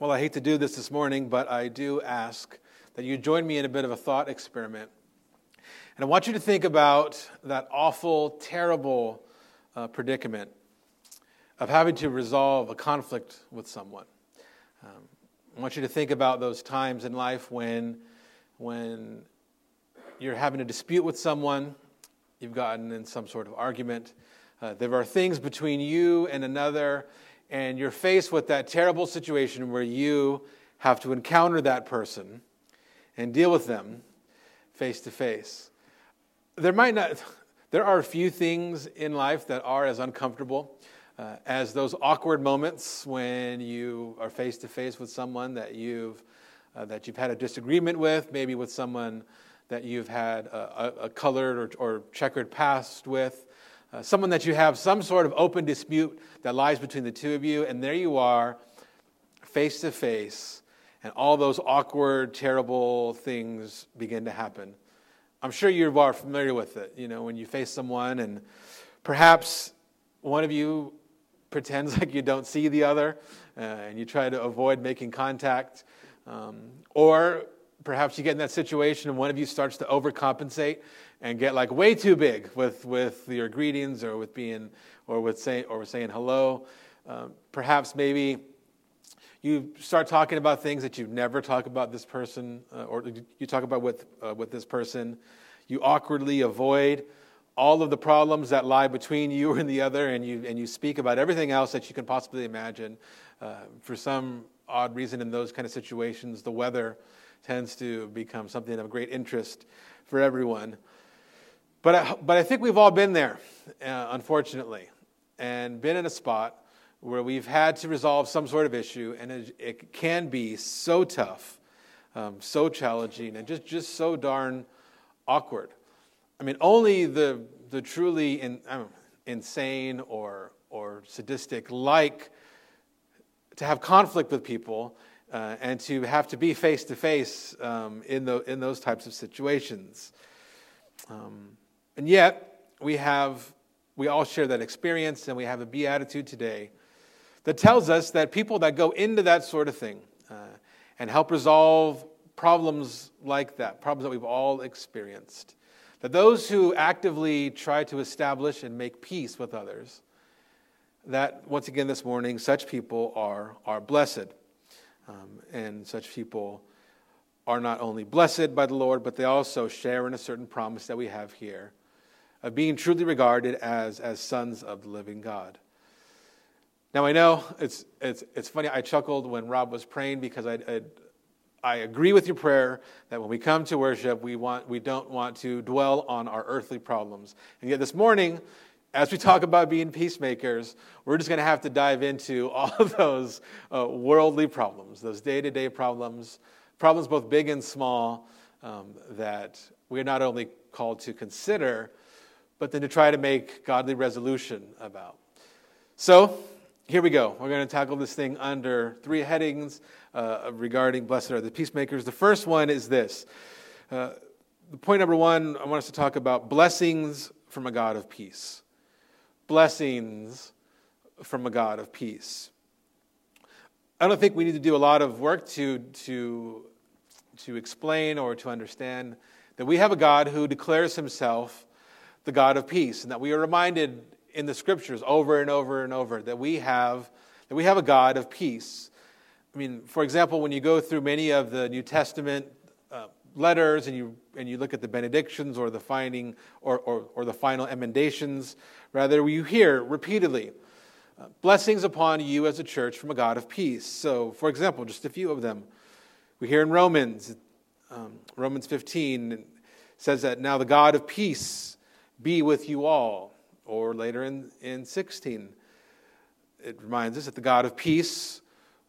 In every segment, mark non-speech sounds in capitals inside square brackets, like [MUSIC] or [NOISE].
Well, I hate to do this this morning, but I do ask that you join me in a bit of a thought experiment. And I want you to think about that awful, terrible uh, predicament of having to resolve a conflict with someone. Um, I want you to think about those times in life when, when you're having a dispute with someone, you've gotten in some sort of argument, uh, there are things between you and another and you're faced with that terrible situation where you have to encounter that person and deal with them face to face. There might not there are a few things in life that are as uncomfortable uh, as those awkward moments when you are face to face with someone that you've uh, that you've had a disagreement with, maybe with someone that you've had a, a colored or, or checkered past with uh, someone that you have some sort of open dispute that lies between the two of you, and there you are, face to face, and all those awkward, terrible things begin to happen. I'm sure you are familiar with it. You know, when you face someone, and perhaps one of you pretends [LAUGHS] like you don't see the other, uh, and you try to avoid making contact, um, or perhaps you get in that situation and one of you starts to overcompensate and get like way too big with, with your greetings or with being or with saying or with saying hello. Um, perhaps maybe you start talking about things that you never talk about this person uh, or you talk about with, uh, with this person. You awkwardly avoid all of the problems that lie between you [LAUGHS] and the other, and you, and you speak about everything else that you can possibly imagine. Uh, for some odd reason, in those kind of situations, the weather tends to become something of great interest for everyone. But I, but I think we've all been there, uh, unfortunately, and been in a spot where we've had to resolve some sort of issue, and it, it can be so tough, um, so challenging, and just, just so darn awkward. I mean, only the, the truly in, know, insane or, or sadistic like to have conflict with people uh, and to have to be face to face in those types of situations. Um, and yet, we have, we all share that experience, and we have a beatitude today that tells us that people that go into that sort of thing uh, and help resolve problems like that, problems that we've all experienced, that those who actively try to establish and make peace with others, that once again this morning, such people are, are blessed. Um, and such people are not only blessed by the Lord, but they also share in a certain promise that we have here of being truly regarded as, as sons of the living God. Now, I know it's, it's, it's funny, I chuckled when Rob was praying because I, I, I agree with your prayer that when we come to worship, we, want, we don't want to dwell on our earthly problems. And yet, this morning, as we talk about being peacemakers, we're just going to have to dive into [LAUGHS] all of those uh, worldly problems, those day to day problems, problems both big and small, um, that we're not only called to consider, but then to try to make godly resolution about. So, here we go. We're going to tackle this thing under three headings uh, regarding blessed are the peacemakers. The first one is this. Uh, point number one, I want us to talk about blessings from a God of peace. Blessings from a God of peace. I don't think we need to do a lot of work to, to, to explain or to understand that we have a God who declares himself the God of peace, and that we are reminded in the scriptures over and over and over that we have that we have a God of peace. I mean, for example, when you go through many of the New Testament uh, letters and you and you look at the benedictions or the finding or, or, or the final emendations, rather you hear repeatedly uh, blessings upon you as a church from a God of peace. So, for example, just a few of them. We hear in Romans, um, Romans 15 says that now the God of peace be with you all. Or later in, in 16, it reminds us that the God of peace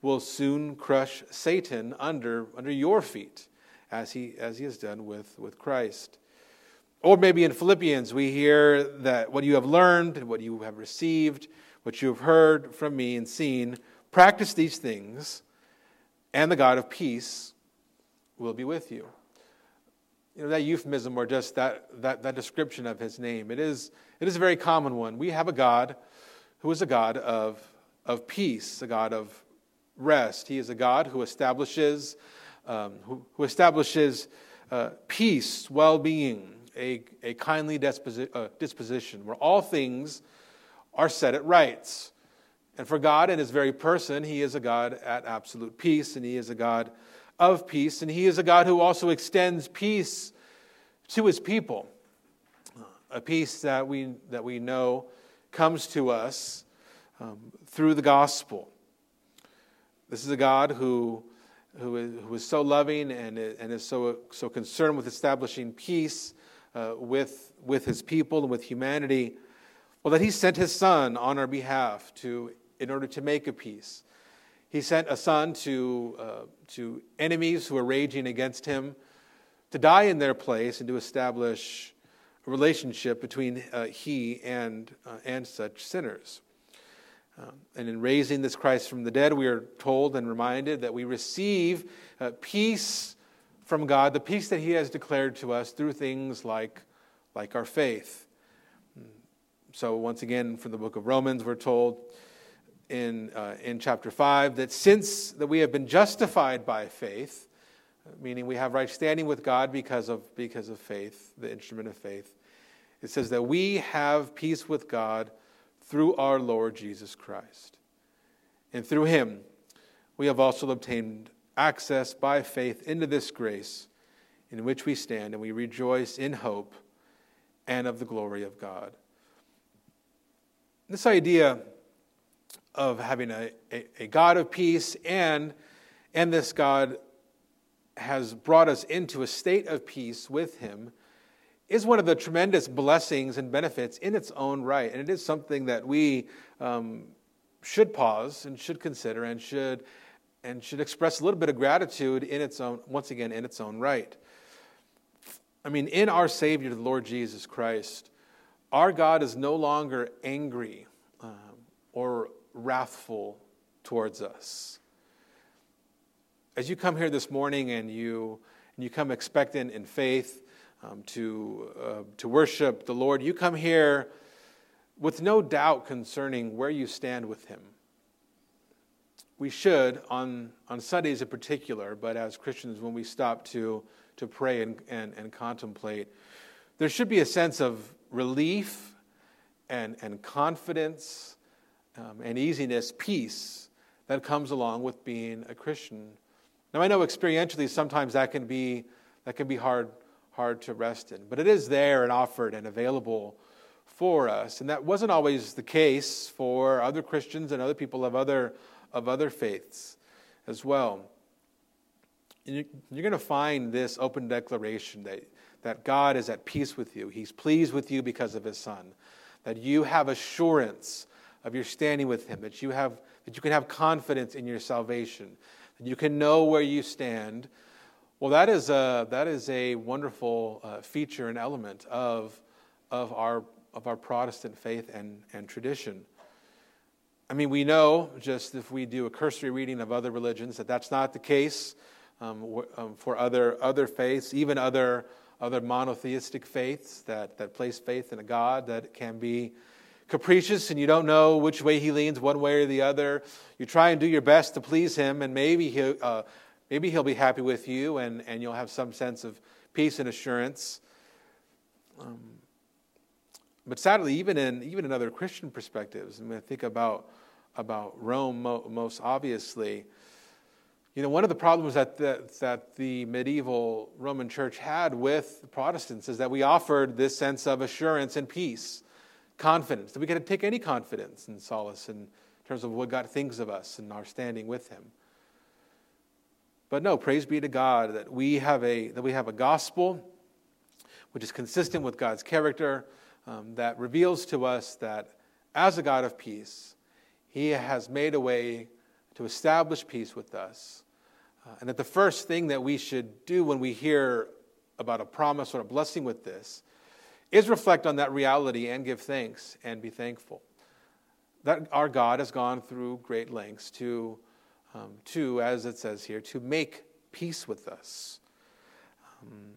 will soon crush Satan under, under your feet, as he, as he has done with, with Christ. Or maybe in Philippians, we hear that what you have learned what you have received, what you have heard from me and seen, practice these things, and the God of peace will be with you you know, that euphemism or just that, that, that description of his name, it is, it is a very common one. We have a God who is a God of, of peace, a God of rest. He is a God who establishes, um, who, who, establishes uh, peace, well being, a, a kindly disposi- uh, disposition, where all things are set at rights. And for God in his very person, he is a God at absolute peace, and he is a God of peace, and he is a God who also extends peace to his people. A peace that we, that we know comes to us um, through the gospel. This is a God who, who, is, who is so loving and, and is so, so concerned with establishing peace uh, with, with his people and with humanity. Well, that he sent his son on our behalf to in order to make a peace. He sent a son to, uh, to enemies who were raging against him to die in their place and to establish a relationship between uh, he and, uh, and such sinners. Um, and in raising this Christ from the dead, we are told and reminded that we receive uh, peace from God, the peace that He has declared to us through things like, like our faith. So, once again, from the book of Romans, we're told in, uh, in chapter 5 that since that we have been justified by faith, meaning we have right standing with God because of, because of faith, the instrument of faith, it says that we have peace with God through our Lord Jesus Christ. And through him, we have also obtained access by faith into this grace in which we stand, and we rejoice in hope and of the glory of God. This idea of having a, a, a, God of peace and, and this God has brought us into a state of peace with Him is one of the tremendous blessings and benefits in its own right. And it is something that we um, should pause and should consider and should, and should express a little bit of gratitude in its own, once again, in its own right. I mean, in our Savior, the Lord Jesus Christ, our God is no longer angry um, or wrathful towards us. As you come here this morning and you, and you come expectant in faith um, to, uh, to worship the Lord, you come here with no doubt concerning where you stand with Him. We should, on, on Sundays in particular, but as Christians, when we stop to, to pray and, and, and contemplate, there should be a sense of relief and, and confidence um, and easiness, peace that comes along with being a Christian. Now, I know experientially sometimes that can be, that can be hard, hard to rest in, but it is there and offered and available for us. And that wasn't always the case for other Christians and other people of other, of other faiths as well. And you're going to find this open declaration that, that God is at peace with you. He's pleased with you because of his Son. That you have assurance of your standing with Him, that you, have, that you can have confidence in your salvation, that you can know where you stand. Well, that is a, that is a wonderful uh, feature and element of, of, our, of our Protestant faith and, and tradition. I mean, we know, just if we do a cursory reading of other religions, that that's not the case um, um, for other, other faiths, even other, other monotheistic faiths that, that place faith in a God that can be capricious and you don't know which way he leans, one way or the other. You try and do your best to please him, and maybe he'll, uh, maybe he'll be happy with you and, and you'll have some sense of peace and assurance. Um, but sadly, even in, even in other Christian perspectives, I mean, think about, about Rome mo- most obviously. You know, one of the problems that the, that the medieval Roman church had with Protestants is that we offered this sense of assurance and peace confidence, that we can take any confidence and solace in terms of what God thinks of us and our standing with Him. But no, praise be to God that we have a, that we have a gospel which is consistent with God's character, um, that reveals to us that as a God of peace, He has made a way to establish peace with us. Uh, and that the first thing that we should do when we hear about a promise or a blessing with this is reflect on that reality and give thanks and be thankful. That our God has gone through great lengths to, um, to as it says here, to make peace with us. Um,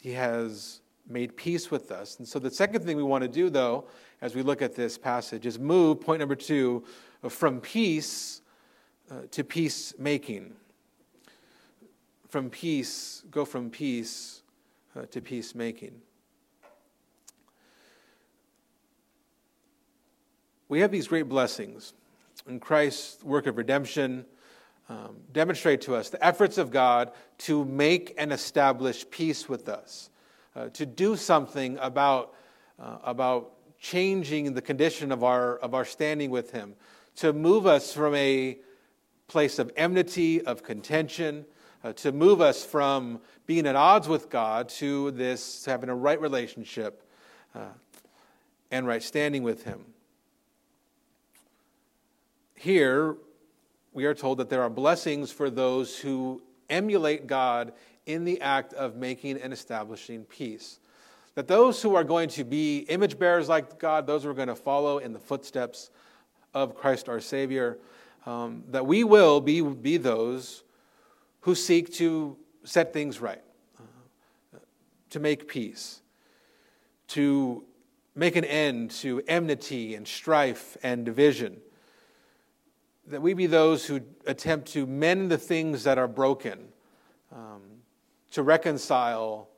he has made peace with us. And so the second thing we want to do, though, as we look at this passage, is move, point number two, from peace uh, to peacemaking. From peace, go from peace uh, to peacemaking. We have these great blessings in Christ's work of redemption. Um, demonstrate to us the efforts of God to make and establish peace with us, uh, to do something about, uh, about changing the condition of our, of our standing with Him, to move us from a place of enmity, of contention, uh, to move us from being at odds with God to this having a right relationship uh, and right standing with Him. Here, we are told that there are blessings for those who emulate God in the act of making and establishing peace. That those who are going to be image bearers like God, those who are going to follow in the footsteps of Christ our Savior, um, that we will be, be those who seek to set things right, uh, to make peace, to make an end to enmity and strife and division. That we be those who attempt to mend the things that are broken, um, to reconcile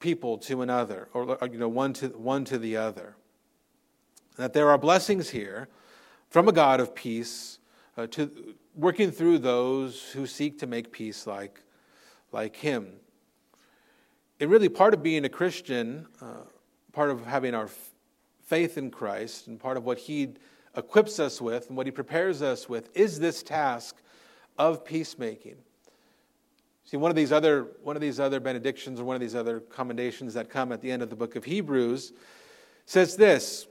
people to another, or you know, one to, one to the other. That there are blessings here from a God of peace uh, to working through those who seek to make peace like, like him. And really, part of being a Christian, uh, part of having our f- faith in Christ, and part of what he equips us with and what he prepares us with is this task of peacemaking. See, one of these other, one of these other benedictions or one of these other commendations that come at the end of the book of Hebrews says this.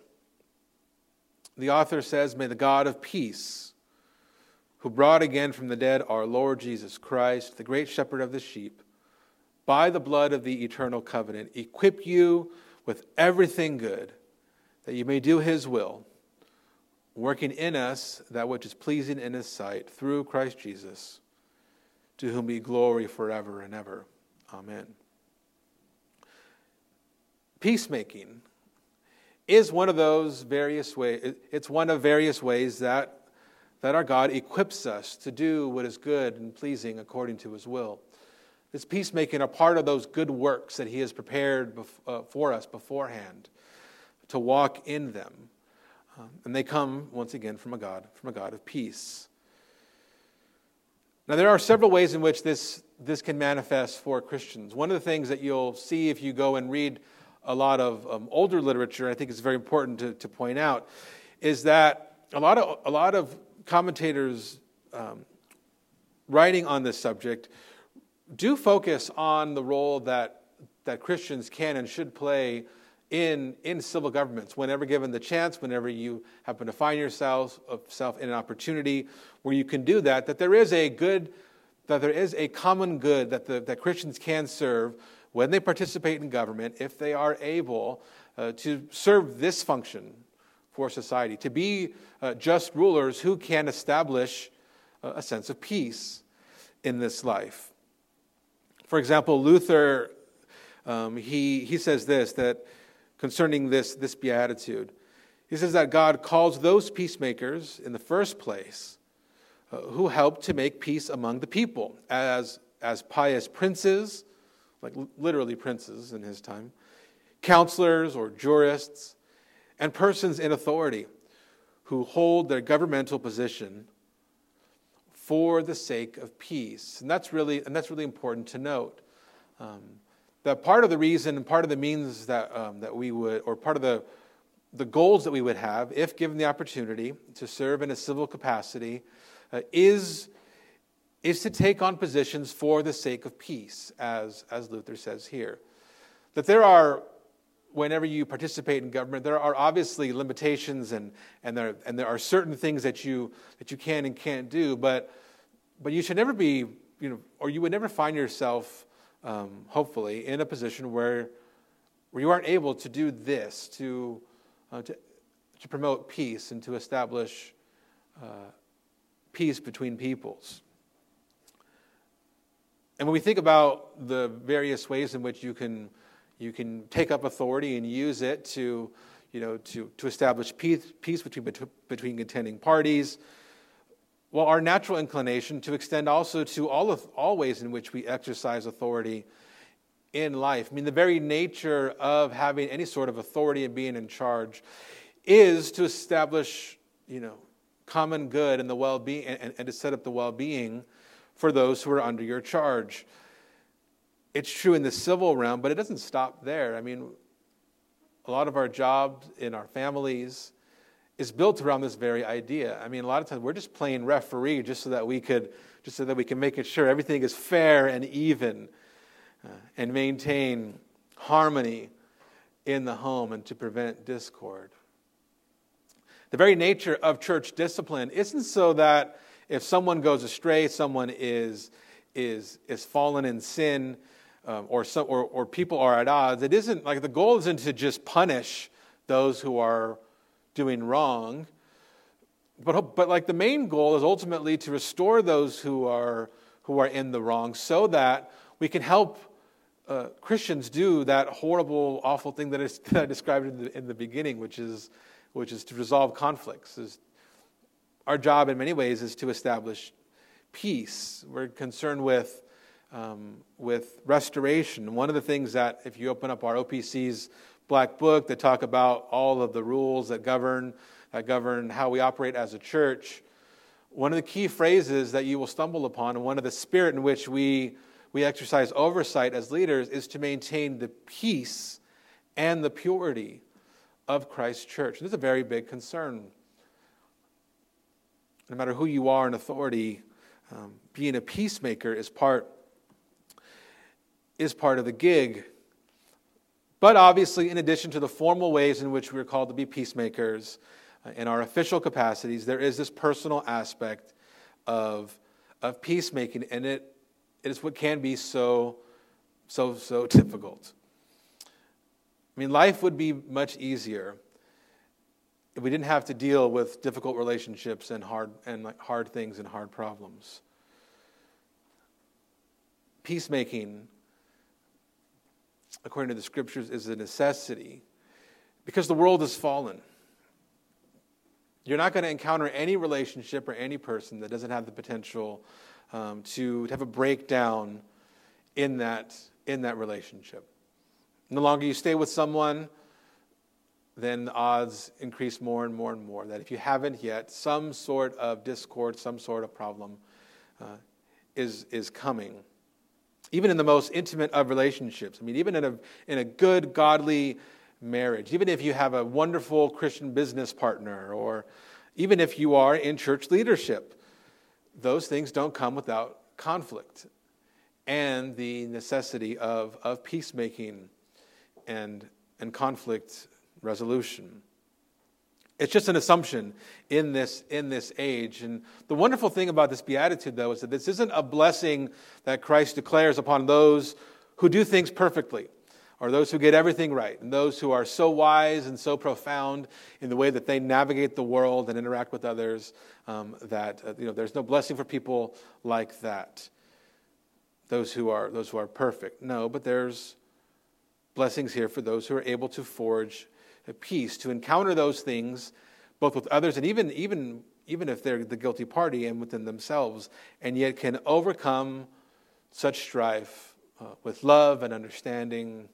The author says, May the God of peace who brought again from the dead our Lord Jesus Christ, the great shepherd of the sheep, by the blood of the eternal covenant, equip you with everything good, that you may do his will, working in us that which is pleasing in his sight, through Christ Jesus, to whom be glory forever and ever. Amen. Peacemaking is one of those various ways, it's one of various ways that that our God equips us to do what is good and pleasing according to his will. This peacemaking are part of those good works that he has prepared uh, for us beforehand to walk in them. Um, and they come, once again, from a God, from a God of peace. Now, there are several ways in which this, this can manifest for Christians. One of the things that you'll see if you go and read a lot of um, older literature, I think it's very important to, to point out, is that a lot of, a lot of commentators um, writing on this subject do focus on the role that, that Christians can and should play in, in civil governments whenever given the chance, whenever you happen to find yourself self in an opportunity where you can do that, that there is a good, that there is a common good that, the, that Christians can serve when they participate in government if they are able uh, to serve this function for society, to be uh, just rulers who can establish uh, a sense of peace in this life. For example, Luther, um, he, he says this that concerning this, this beatitude, he says that God calls those peacemakers in the first place uh, who help to make peace among the people as, as pious princes, like literally princes in his time, counselors or jurists, and persons in authority who hold their governmental position for the sake of peace. And that's really, and that's really important to note. Um, that part of the reason and part of the means that, um, that we would, or part of the, the goals that we would have, if given the opportunity to serve in a civil capacity, uh, is, is to take on positions for the sake of peace, as, as Luther says here. That there are whenever you participate in government, there are obviously limitations and, and, there, and there are certain things that you, that you can and can't do, but, but you should never be, you know, or you would never find yourself, um, hopefully, in a position where, where you aren't able to do this, to, uh, to, to promote peace and to establish uh, peace between peoples. And when we think about the various ways in which you can you can take up authority and use it to, you know, to, to establish peace, peace between, between contending parties. Well, our natural inclination to extend also to all, of, all ways in which we exercise authority in life. I mean, the very nature of having any sort of authority and being in charge is to establish, you know, common good and the well-being and, and to set up the well-being for those who are under your charge. It's true in the civil realm, but it doesn't stop there. I mean, a lot of our jobs in our families is built around this very idea. I mean, a lot of times we're just playing referee just so that we could, just so that we can make it sure everything is fair and even, uh, and maintain harmony in the home and to prevent discord. The very nature of church discipline isn't so that if someone goes astray, someone is, is, is fallen in sin, um, or, some, or, or people are at odds. It isn't like the goal isn't to just punish those who are doing wrong, but, but like the main goal is ultimately to restore those who are, who are in the wrong so that we can help uh, Christians do that horrible, awful thing that, is, [LAUGHS] I described in the, in the beginning, which is which is to resolve conflicts. Our job, in many ways, is to establish peace. We're concerned with, um, with restoration. One of the things that, if you open up our OPC's black book, that talk about all of the rules that govern that govern how we operate as a church. One of the key phrases that you will stumble upon, and one of the spirit in which we we exercise oversight as leaders, is to maintain the peace and the purity of Christ's church. This is a very big concern. No matter who you are in authority, um, being a peacemaker is part, is part of the gig. But obviously, in addition to the formal ways in which we're called to be peacemakers uh, in our official capacities, there is this personal aspect of, of peacemaking, and it, it is what can be so, so, so [LAUGHS] difficult. I mean, life would be much easier if we didn't have to deal with difficult relationships and hard, and like hard things and hard problems. Peacemaking, according to the scriptures, is a necessity because the world has fallen. You're not going to encounter any relationship or any person that doesn't have the potential um, to, to have a breakdown in that, in that relationship. The longer you stay with someone, then the odds increase more and more and more that if you haven't yet, some sort of discord, some sort of problem uh, is, is coming. Even in the most intimate of relationships. I mean, even in a, in a good, godly marriage, even if you have a wonderful Christian business partner, or even if you are in church leadership, those things don't come without conflict and the necessity of, of peacemaking and, and conflict resolution. It's just an assumption in this, in this age. And the wonderful thing about this beatitude, though, is that this isn't a blessing that Christ declares upon those who do things perfectly, or those who get everything right, and those who are so wise and so profound in the way that they navigate the world and interact with others um, that uh, you know, there's no blessing for people like that. Those who are, those who are perfect. No, but there's blessings here for those who are able to forge peace, to encounter those things both with others and even, even, even if they're the guilty party and within themselves, and yet can overcome such strife uh, with love and understanding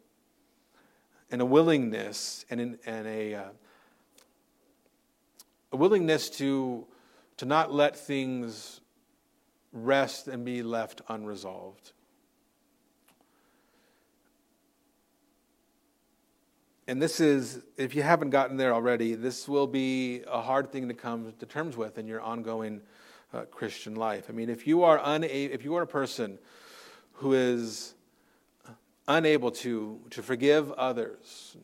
and a willingness and, in, and a, uh, a willingness to, to not let things rest and be left unresolved. And this is, if you haven't gotten there already, this will be a hard thing to come to terms with in your ongoing uh, Christian life. I mean, if you are unable, if you are a person who is unable to, to forgive others,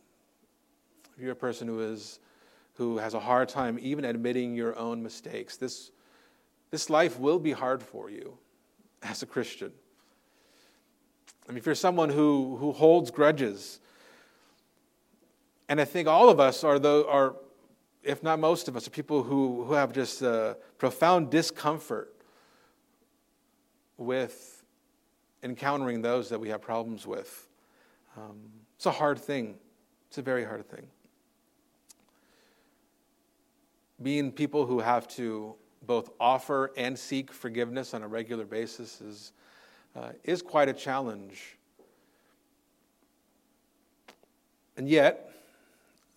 if you're a person who is who has a hard time even admitting your own mistakes, this, this life will be hard for you as a Christian. I mean, if you're someone who, who holds grudges, and I think all of us are, the, are if not most of us, are people who, who have just profound discomfort with encountering those that we have problems with. Um, it's a hard thing. It's a very hard thing. Being people who have to both offer and seek forgiveness on a regular basis is, uh, is quite a challenge. And yet,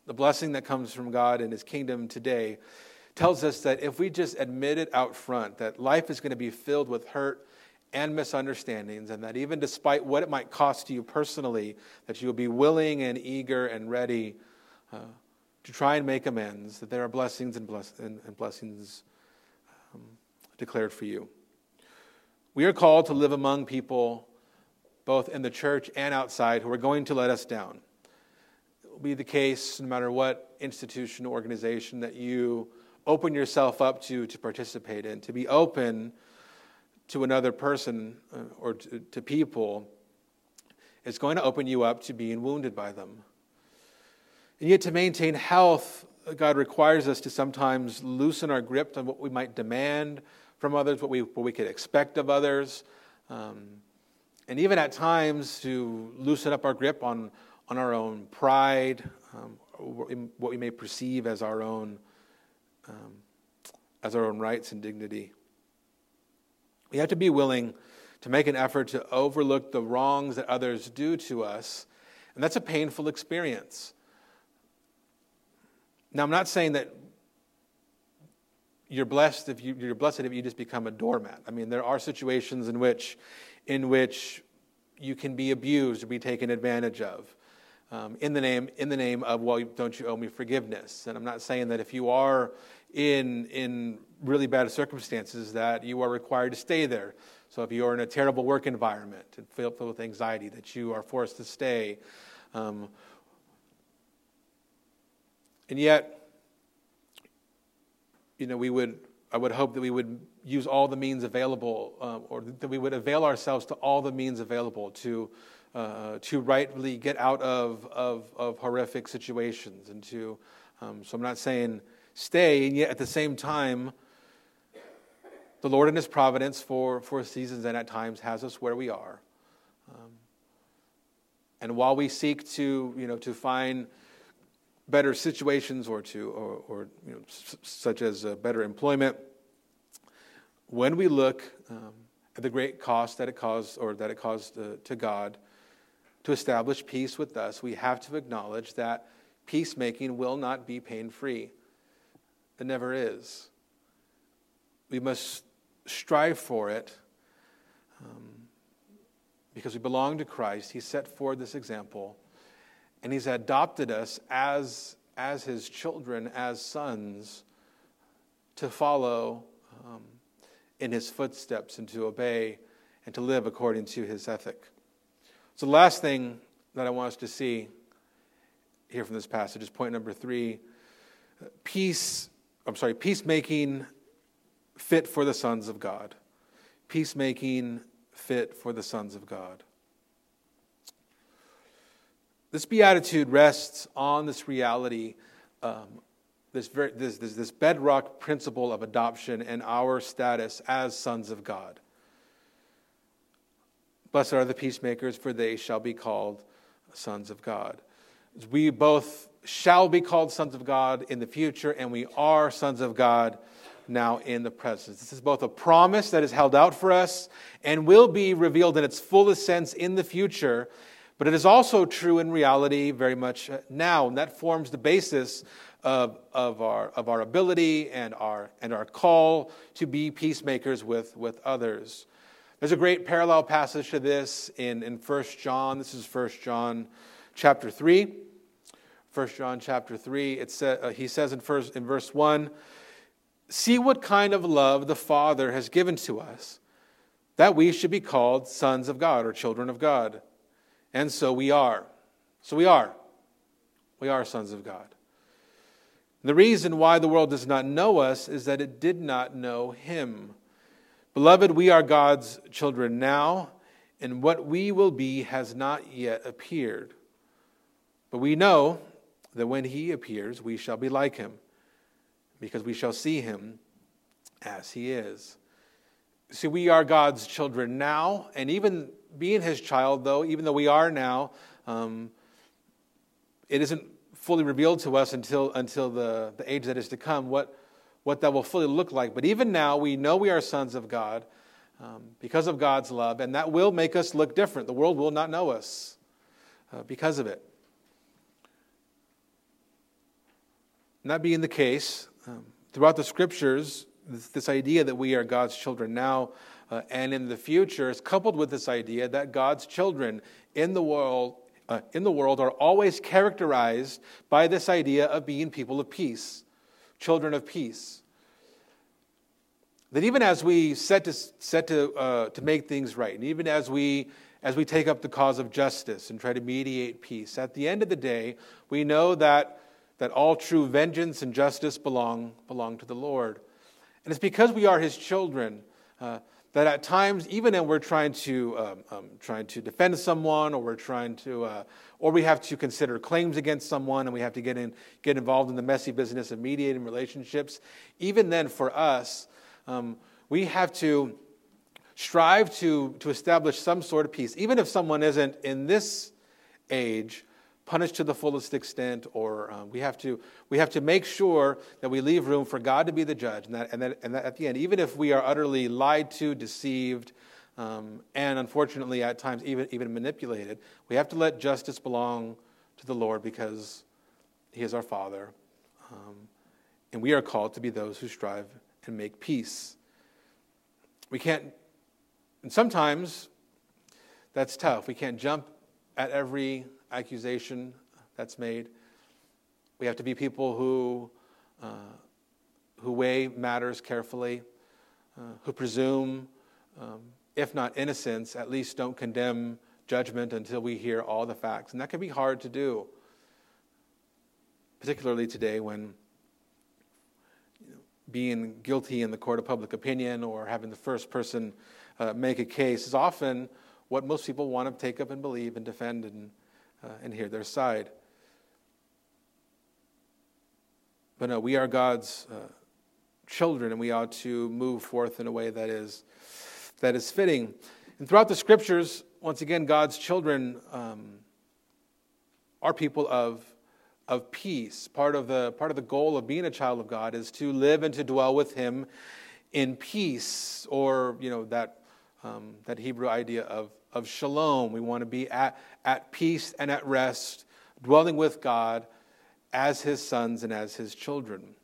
the blessing that comes from God and His kingdom today tells us that if we just admit it out front, that life is going to be filled with hurt and misunderstandings, and that even despite what it might cost you personally, that you'll be willing and eager and ready uh, to try and make amends, that there are blessings and, bless- and, and blessings um, declared for you. We are called to live among people, both in the church and outside, who are going to let us down. Be the case no matter what institution or organization that you open yourself up to to participate in, to be open to another person uh, or to, to people is going to open you up to being wounded by them. And yet, to maintain health, God requires us to sometimes loosen our grip on what we might demand from others, what we, what we could expect of others, um, and even at times to loosen up our grip on, on our own pride, um, what we may perceive as our own, um, as our own rights and dignity. We have to be willing to make an effort to overlook the wrongs that others do to us, and that's a painful experience. Now, I'm not saying that you're blessed if you, you're blessed if you just become a doormat. I mean, there are situations in which, in which you can be abused or be taken advantage of. Um, in the name in the name of well don't you owe me forgiveness? And i'm not saying that if you are in in really bad circumstances that you are required to stay there. So if you're in a terrible work environment and filled with anxiety that you are forced to stay. Um, and yet, you know, we would, I would hope that we would use all the means available, um, or that we would avail ourselves to all the means available to, uh, to rightly get out of, of, of horrific situations. And to, um, so I'm not saying stay, and yet at the same time, the Lord in His providence for, for seasons and at times has us where we are. Um, and while we seek to, you know, to find better situations or to or, or you know, s- such as uh, better employment when we look um, at the great cost that it caused or that it caused uh, to god to establish peace with us we have to acknowledge that peacemaking will not be pain free it never is. We must strive for it um, because we belong to christ. He set forward this example and He's adopted us as, as His children, as sons, to follow um, in His footsteps and to obey and to live according to His ethic. So, the last thing that I want us to see here from this passage is point number three peace, I'm sorry, peacemaking fit for the sons of God. Peacemaking fit for the sons of God. This beatitude rests on this reality, um, this, very, this, this, this bedrock principle of adoption and our status as sons of God. Blessed are the peacemakers, for they shall be called sons of God. We both shall be called sons of God in the future, and we are sons of God now in the present. This is both a promise that is held out for us and will be revealed in its fullest sense in the future but it is also true in reality very much now, and that forms the basis of, of, our, of our ability and our, and our call to be peacemakers with, with others. There's a great parallel passage to this in, in 1 John. This is 1 John chapter 3. 1 John chapter 3, it sa- uh, he says in, first, in verse 1 See what kind of love the Father has given to us, that we should be called sons of God or children of God. And so we are. So we are. We are sons of God. The reason why the world does not know us is that it did not know Him. Beloved, we are God's children now, and what we will be has not yet appeared. But we know that when He appears, we shall be like Him, because we shall see Him as He is. See, we are God's children now, and even being his child, though, even though we are now, um, it isn't fully revealed to us until, until the, the age that is to come what, what that will fully look like. But even now, we know we are sons of God um, because of God's love, and that will make us look different. The world will not know us uh, because of it. And that being the case, um, throughout the scriptures, this, this, idea that we are God's children now uh, and in the future is coupled with this idea that God's children in the world uh, in the world are always characterized by this idea of being people of peace, children of peace. That even as we set to, set to, uh, to make things right, and even as we, as we take up the cause of justice and try to mediate peace, at the end of the day, we know that, that all true vengeance and justice belong, belong to the Lord. And it's because we are his children uh, that at times, even when we're trying to, um, um, trying to defend someone or we're trying to, uh, or we have to consider claims against someone and we have to get, in, get involved in the messy business of mediating relationships, even then for us, um, we have to strive to, to establish some sort of peace. Even if someone isn't in this age punished to the fullest extent, or um, we, have to, we have to make sure that we leave room for God to be the judge. And that, and that, and that at the end, even if we are utterly lied to, deceived, um, and unfortunately at times even, even manipulated, we have to let justice belong to the Lord because He is our Father. Um, and we are called to be those who strive and make peace. We can't, and sometimes that's tough. We can't jump at every accusation that's made. We have to be people who, uh, who weigh matters carefully, uh, who presume, um, if not innocence, at least don't condemn judgment until we hear all the facts. And that can be hard to do, particularly today when being guilty in the court of public opinion or having the first person uh, make a case is often what most people want to take up and believe and defend and uh, and hear their side. But no, we are God's uh, children, and we ought to move forth in a way that is, that is fitting. And throughout the scriptures, once again, God's children um, are people of, of peace. Part of, the, part of the goal of being a child of God is to live and to dwell with Him in peace, or you know that, um, that Hebrew idea of of shalom. We want to be at, at peace and at rest, dwelling with God as his sons and as his children.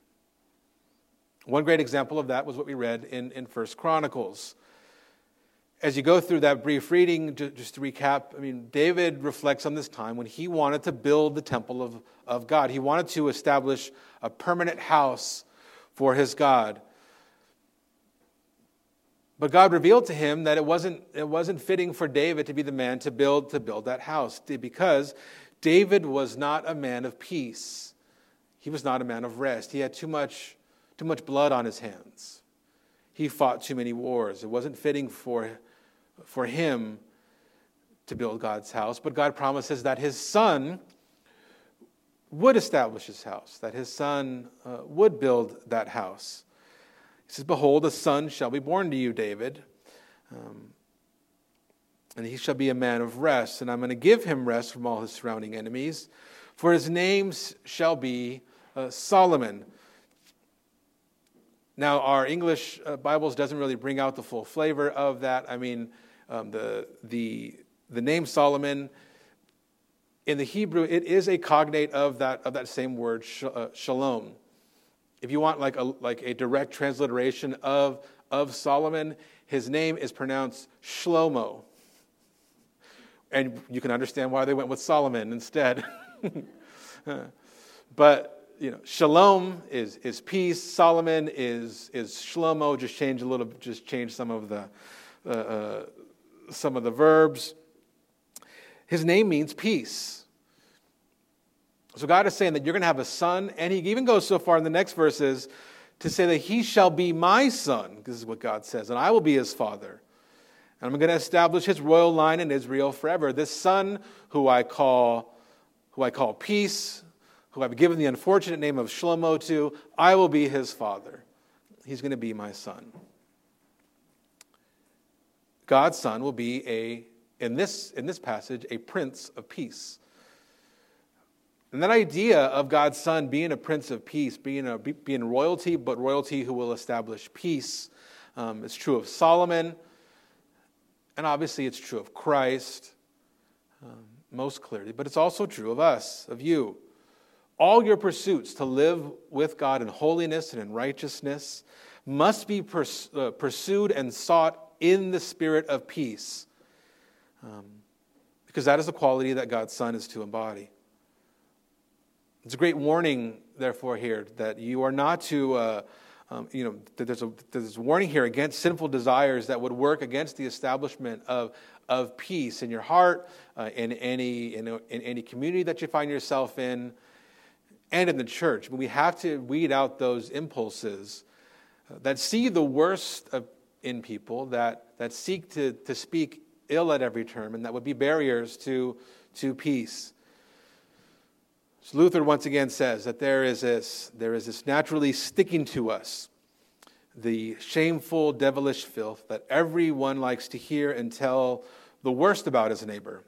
One great example of that was what we read in, in 1 Chronicles. As you go through that brief reading, just to recap, I mean, David reflects on this time when he wanted to build the temple of, of God. He wanted to establish a permanent house for his God. But God revealed to him that it wasn't, it wasn't fitting for David to be the man to build, to build that house because David was not a man of peace. He was not a man of rest. He had too much, too much blood on his hands. He fought too many wars. It wasn't fitting for, for him to build God's house. But God promises that his son would establish his house, that his son uh, would build that house. He says, Behold, a son shall be born to you, David. Um, and he shall be a man of rest, and I'm going to give him rest from all his surrounding enemies, for his name shall be uh, Solomon. Now, our English uh, Bibles doesn't really bring out the full flavor of that. I mean, um, the, the, the name Solomon, in the Hebrew, it is a cognate of that, of that same word, sh- uh, shalom if you want like a, like a direct transliteration of, of Solomon, his name is pronounced Shlomo. And you can understand why they went with Solomon instead. [LAUGHS] but, you know, shalom is, is peace. Solomon is, is Shlomo. Just change a little, just change some of the, uh, uh, some of the verbs. His name means peace. So God is saying that you're going to have a son, and he even goes so far in the next verses to say that he shall be my son. This is what God says, and I will be his father. And I'm going to establish his royal line in Israel forever. This son who I call who I call peace, who I've given the unfortunate name of Shlomo to, I will be his father. He's going to be my son. God's son will be a in this in this passage a prince of peace. And that idea of God's Son being a Prince of Peace, being, a, being royalty, but royalty who will establish peace, um, is true of Solomon, and obviously it's true of Christ um, most clearly, but it's also true of us, of you. All your pursuits to live with God in holiness and in righteousness must be pers- uh, pursued and sought in the spirit of peace, um, because that is the quality that God's Son is to embody. It's a great warning, therefore, here that you are not to, uh, um, you know, that there's a, there's a warning here against sinful desires that would work against the establishment of, of peace in your heart, uh, in, any, in, in any community that you find yourself in, and in the church. But we have to weed out those impulses uh, that see the worst of, in people, that, that seek to, to speak ill at every term, and that would be barriers to, to peace. So Luther once again says that there is this, there is this naturally sticking to us, the shameful, devilish filth that everyone likes to hear and tell the worst about his neighbor.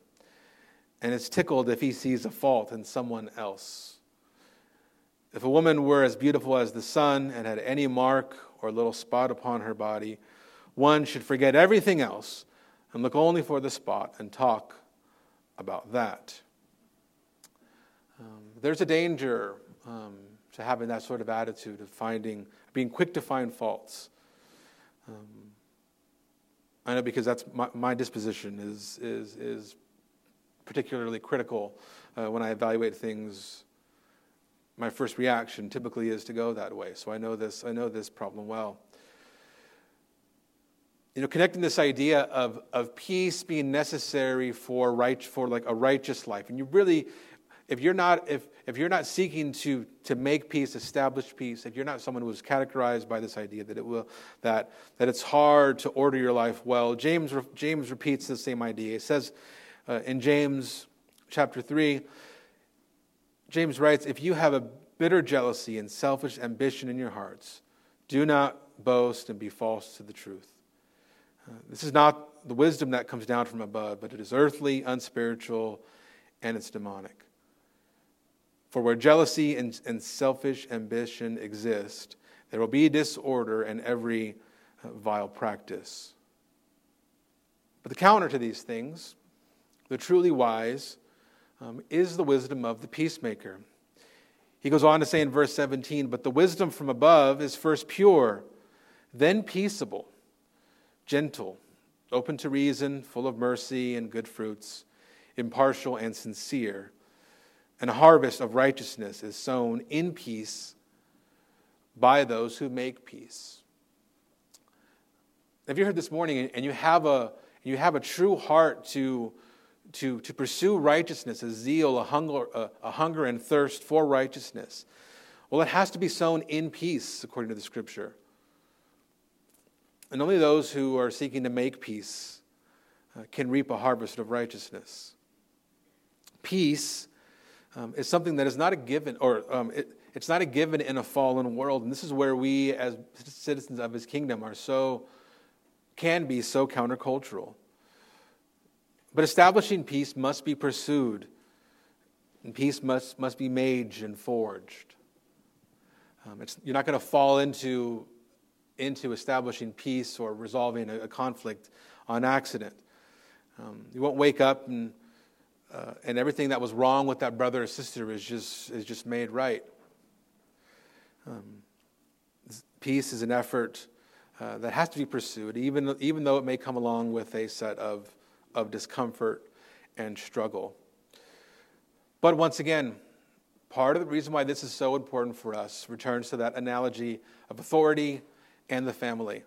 And is tickled if he sees a fault in someone else. If a woman were as beautiful as the sun and had any mark or little spot upon her body, one should forget everything else and look only for the spot and talk about that. There's a danger um, to having that sort of attitude of finding, being quick to find faults. Um, I know because that's my, my, disposition is, is, is particularly critical uh, when I evaluate things. My first reaction typically is to go that way. So I know this, I know this problem well. You know, connecting this idea of, of peace being necessary for right for like a righteous life. And you really if you're not, if, if you're not seeking to, to make peace, establish peace, if you're not someone who is categorized by this idea that, it will, that, that it's hard to order your life well, James, James repeats the same idea. He says uh, in James chapter 3, James writes, If you have a bitter jealousy and selfish ambition in your hearts, do not boast and be false to the truth. Uh, this is not the wisdom that comes down from above, but it is earthly, unspiritual, and it's demonic. For where jealousy and, and selfish ambition exist, there will be disorder and every uh, vile practice. But the counter to these things, the truly wise, um, is the wisdom of the peacemaker. He goes on to say in verse 17, But the wisdom from above is first pure, then peaceable, gentle, open to reason, full of mercy and good fruits, impartial and sincere and a harvest of righteousness is sown in peace by those who make peace. If you heard this morning and you have a, you have a true heart to, to, to pursue righteousness, a zeal, a hunger, a, a hunger and thirst for righteousness? Well, it has to be sown in peace, according to the scripture. And only those who are seeking to make peace uh, can reap a harvest of righteousness. Peace um, is something that is not a given, or um, it, it's not a given in a fallen world. And this is where we, as citizens of his kingdom, are so, can be so countercultural. But establishing peace must be pursued, and peace must, must be made and forged. Um, you're not going to fall into, into establishing peace or resolving a, a conflict on accident. Um, you won't wake up and uh, and everything that was wrong with that brother or sister is just, is just made right. Um, peace is an effort uh, that has to be pursued, even, even though it may come along with a set of, of discomfort and struggle. But once again, part of the reason why this is so important for us returns to that analogy of authority and the family.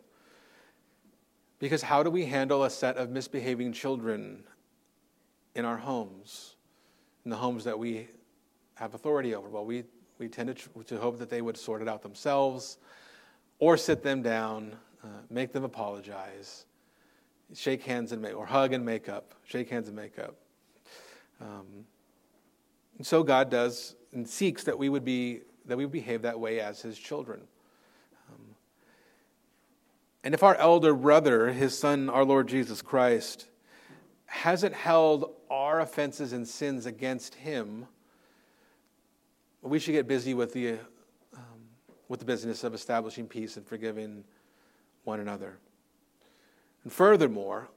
Because how do we handle a set of misbehaving children in our homes, in the homes that we have authority over? Well, we, we tend to, to hope that they would sort it out themselves or sit them down, uh, make them apologize, shake hands and make, or hug and make up, shake hands and make up. Um, and so God does and seeks that we would be that we behave that way as His children. Um, and if our elder brother, His Son, our Lord Jesus Christ, hasn't held our offenses and sins against him we should get busy with the, um, with the business of establishing peace and forgiving one another. And furthermore,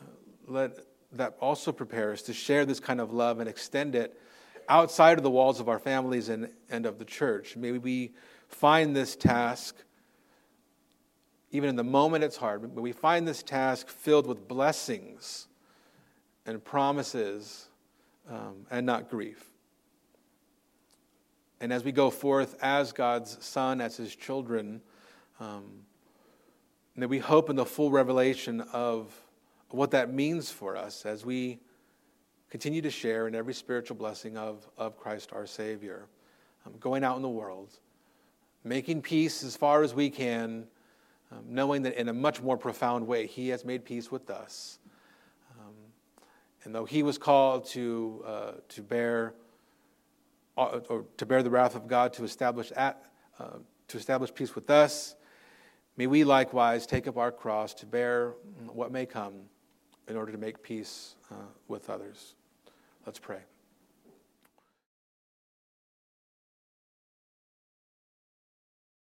uh, let that also prepare us to share this kind of love and extend it outside of the walls of our families and, and of the church. Maybe we find this task, even in the moment it's hard, but we find this task filled with blessings and promises um, and not grief. And as we go forth as God's Son, as His children, um, that we hope in the full revelation of what that means for us as we continue to share in every spiritual blessing of, of Christ our Savior. Um, going out in the world, making peace as far as we can, um, knowing that in a much more profound way, He has made peace with us. And though He was called to, uh, to bear uh, or to bear the wrath of God to establish, at, uh, to establish peace with us, may we likewise take up our cross to bear what may come in order to make peace uh, with others. Let's pray.